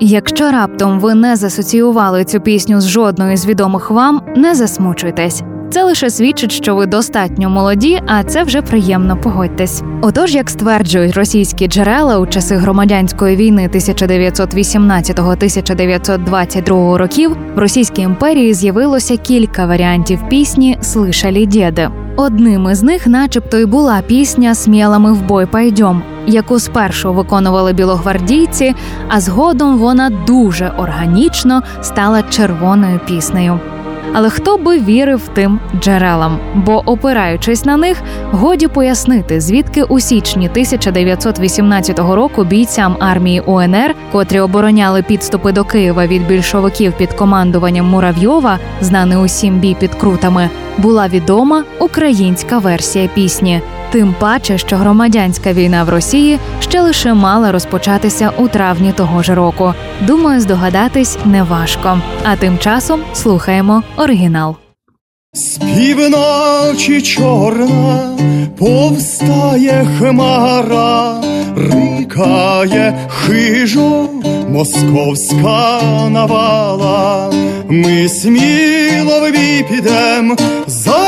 Якщо раптом ви не засоціювали цю пісню з жодною з відомих вам, не засмучуйтесь. Це лише свідчить, що ви достатньо молоді, а це вже приємно погодьтесь. Отож, як стверджують російські джерела у часи громадянської війни 1918-1922 років, в Російській імперії з'явилося кілька варіантів пісні Слишалі дєди. Одним із них, начебто, й була пісня «Смілами в бой пойдем», яку спершу виконували білогвардійці, а згодом вона дуже органічно стала червоною піснею. Але хто би вірив тим джерелам? Бо, опираючись на них, годі пояснити, звідки у січні 1918 року бійцям армії УНР, котрі обороняли підступи до Києва від більшовиків під командуванням Муравйова, знаний усім бій під крутами, була відома українська версія пісні. Тим паче, що громадянська війна в Росії ще лише мала розпочатися у травні того ж року. Думаю, здогадатись неважко. А тим часом слухаємо оригінал. З півночі чорна повстає хмара, рикає хижо московська навала. Ми сміло в бій підем за